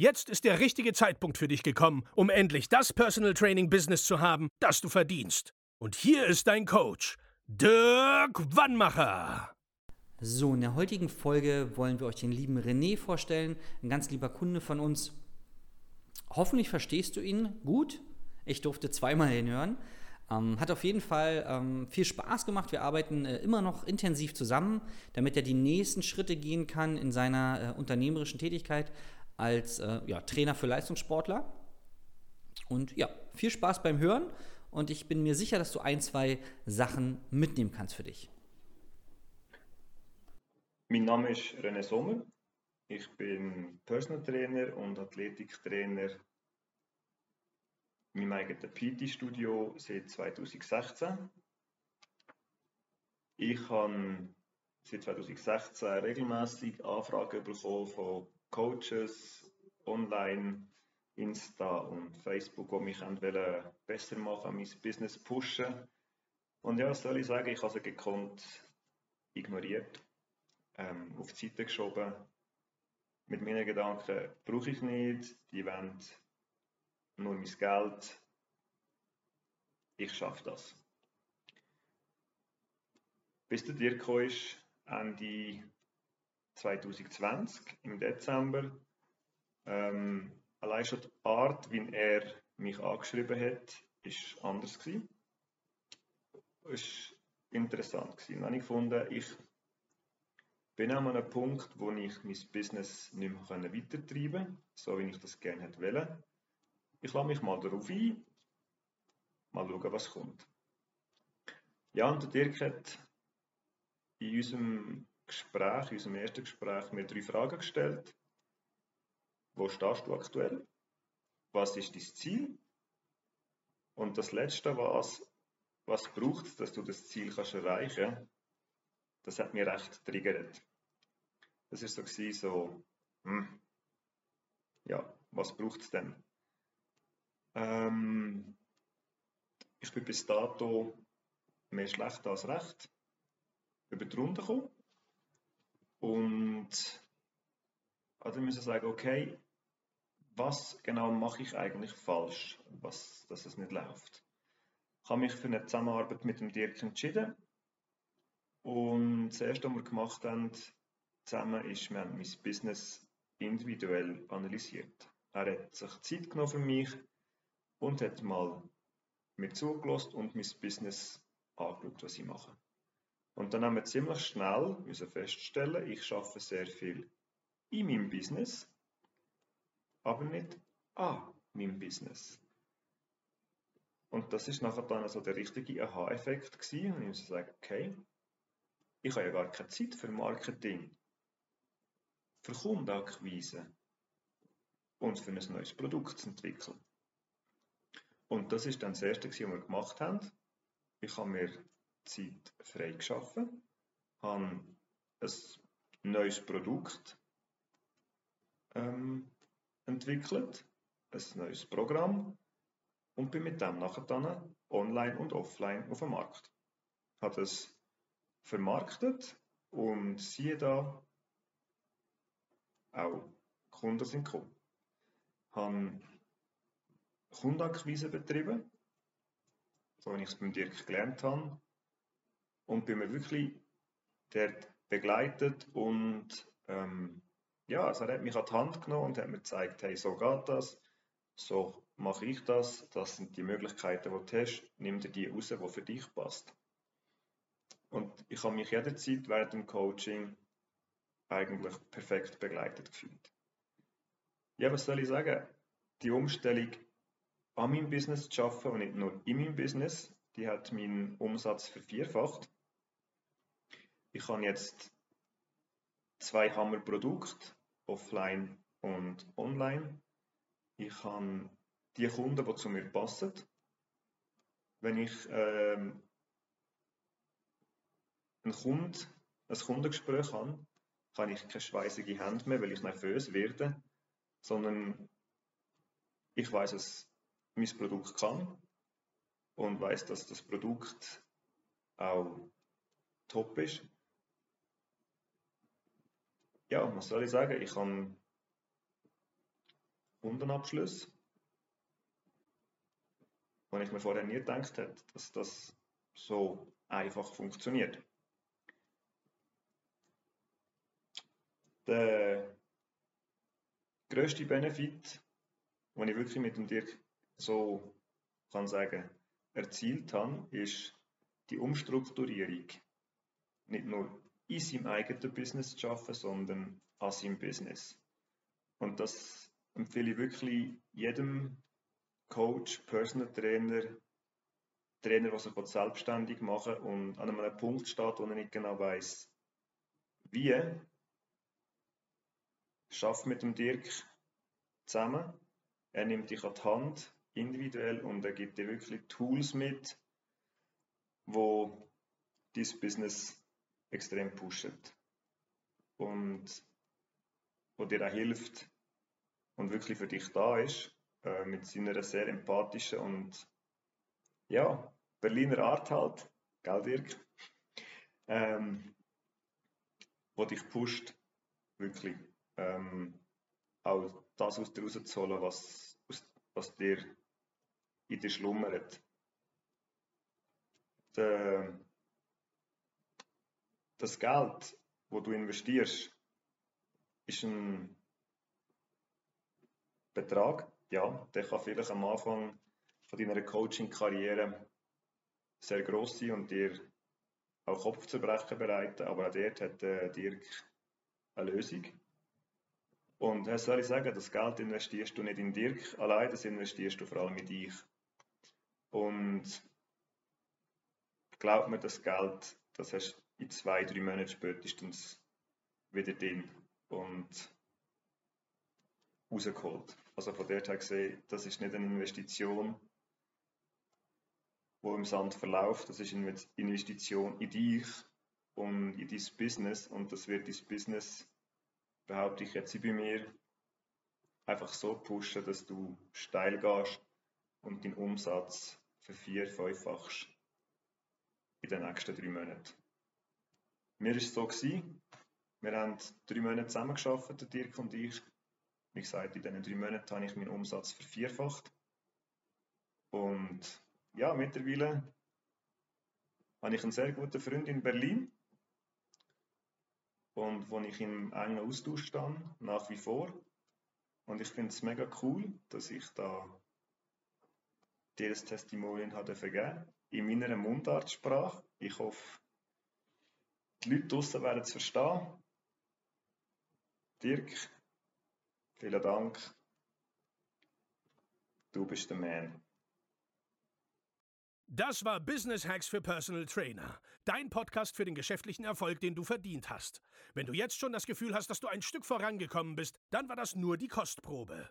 Jetzt ist der richtige Zeitpunkt für dich gekommen, um endlich das Personal Training Business zu haben, das du verdienst. Und hier ist dein Coach, Dirk Wannmacher. So, in der heutigen Folge wollen wir euch den lieben René vorstellen, ein ganz lieber Kunde von uns. Hoffentlich verstehst du ihn gut. Ich durfte zweimal hinhören. Ähm, hat auf jeden Fall ähm, viel Spaß gemacht. Wir arbeiten äh, immer noch intensiv zusammen, damit er die nächsten Schritte gehen kann in seiner äh, unternehmerischen Tätigkeit als äh, ja, Trainer für Leistungssportler. Und ja, viel Spaß beim Hören und ich bin mir sicher, dass du ein, zwei Sachen mitnehmen kannst für dich. Mein Name ist René Sommer. Ich bin Personal Trainer und Athletiktrainer in meinem eigenen PT-Studio seit 2016. Ich habe seit 2016 regelmäßig Anfragen bekommen von Coaches online, Insta und Facebook, die mich wollen, besser machen, mein Business pushen. Und ja, soll ich sagen, ich habe sie gekonnt ignoriert, ähm, auf die Seite geschoben. Mit meinen Gedanken brauche ich nicht, die wollen nur mein Geld. Ich schaffe das. Bis der Dirk ist, Ende 2020 im Dezember. Ähm, allein schon die Art, wie er mich angeschrieben hat, ist anders gewesen. Es war interessant gewesen. Dann habe ich gefunden, ich bin an einem Punkt, wo ich mein Business nicht mehr weitertreiben konnte, so wie ich das gerne hätte wollen. Ich lasse mich mal darauf ein, mal schauen, was kommt. Ja, und der Dirk hat in unserem Gespräch, in unserem ersten Gespräch, mir drei Fragen gestellt. Wo stehst du aktuell? Was ist dein Ziel? Und das Letzte, was, was braucht es, dass du das Ziel kannst erreichen Das hat mich recht triggert. Das ist so, gewesen, so hm, ja, was braucht es denn? Ähm, ich bin bis dato mehr schlecht als recht über die Runde gekommen. Und also müssen sagen, okay, was genau mache ich eigentlich falsch, was, dass es nicht läuft. Ich habe mich für eine Zusammenarbeit mit dem Dirk entschieden. Und das erste, was wir gemacht haben, zusammen ist, wir haben mein Business individuell analysiert. Er hat sich Zeit genommen für mich und hat mal mir zugelassen und mein Business angeschaut, was ich mache. Und dann haben wir ziemlich schnell müssen feststellen, ich schaffe sehr viel in meinem Business, aber nicht an meinem Business. Und das ist nachher dann also der richtige Aha-Effekt gewesen. Und ich muss sagen, okay, ich habe ja gar keine Zeit für Marketing, für Kundenakquise und für ein neues Produkt zu entwickeln. Und das ist dann das Erste, was wir gemacht haben. Ich habe mir Zeit freigeschaffen, habe ein neues Produkt ähm, entwickelt, ein neues Programm und bin mit dem nachher dann online und offline auf dem Markt. Habe es vermarktet und siehe da, auch Kunden sind gekommen. Habe Kundenakquise betrieben, so wie ich es beim Dirk gelernt habe, und bin mir wirklich dort begleitet und ähm, ja, also er hat mich an die Hand genommen und hat mir gezeigt, hey, so geht das, so mache ich das, das sind die Möglichkeiten, die du hast, nimm dir die raus, die für dich passt. Und ich habe mich jederzeit während dem Coaching eigentlich perfekt begleitet gefühlt. Ja, was soll ich sagen? Die Umstellung an meinem Business zu arbeiten und nicht nur in meinem Business, die hat meinen Umsatz vervierfacht. Ich habe jetzt zwei Hammerprodukte, offline und online. Ich habe die Kunden, die zu mir passen. Wenn ich ähm, einen Kunde, ein Kundengespräch habe, habe ich keine schweißige Hände mehr, weil ich nervös werde, sondern ich weiß, was mein Produkt kann und weiß, dass das Produkt auch top ist. Ja, was soll ich sagen? Ich habe Kundenabschluss, wo ich mir vorher nie gedacht hätte, dass das so einfach funktioniert. Der größte Benefit, den ich wirklich mit dem Dirk so kann sagen, erzielt habe, ist die Umstrukturierung. Nicht nur in seinem eigenen Business zu arbeiten, sondern an seinem Business. Und das empfehle ich wirklich jedem Coach, Personal Trainer, Trainer, der sich selbstständig machen und an einem Punkt steht, wo er nicht genau weiß, wie, schaff mit dem Dirk zusammen. Er nimmt dich an die Hand, individuell, und er gibt dir wirklich Tools mit, wo dein Business extrem pushen und wo dir auch hilft und wirklich für dich da ist, äh, mit seiner sehr empathischen und ja, Berliner Art halt, gell Dirk? Ähm, wo dich pusht, wirklich ähm, auch das aus dir rauszuholen, was, was dir in dir schlummert. Der, das Geld, wo du investierst, ist ein Betrag, ja, der kann vielleicht am Anfang von deiner Coaching-Karriere sehr groß sein und dir auch Kopfzerbrechen bereiten, aber auch dort hat äh, Dirk eine Lösung. Und was soll ich sagen, das Geld investierst du nicht in Dirk allein, das investierst du vor allem in dich. Und glaub mir, das Geld, das hast in zwei, drei Monaten spätestens wieder drin und rausgeholt. Also von der her gesehen, das ist nicht eine Investition, die im Sand verläuft, das ist eine Investition in dich und in dein Business und das wird dein Business, behaupte ich jetzt bei mir, einfach so pushen, dass du steil gehst und deinen Umsatz vervier-, fünffachst in den nächsten drei Monaten. Mir war es so, gewesen, wir haben drei Monate zusammengearbeitet, Dirk und ich. Wie gesagt, in diesen drei Monaten habe ich meinen Umsatz vervierfacht. Und ja, mittlerweile habe ich einen sehr guten Freund in Berlin. Und wo ich im engen Austausch stand, nach wie vor. Und ich finde es mega cool, dass ich da dir das Testimonial habe vergeben in meiner Mundartsprache. Ich hoffe, die Leute draußen werden es verstehen. Dirk, vielen Dank. Du bist der Man. Das war Business Hacks für Personal Trainer. Dein Podcast für den geschäftlichen Erfolg, den du verdient hast. Wenn du jetzt schon das Gefühl hast, dass du ein Stück vorangekommen bist, dann war das nur die Kostprobe.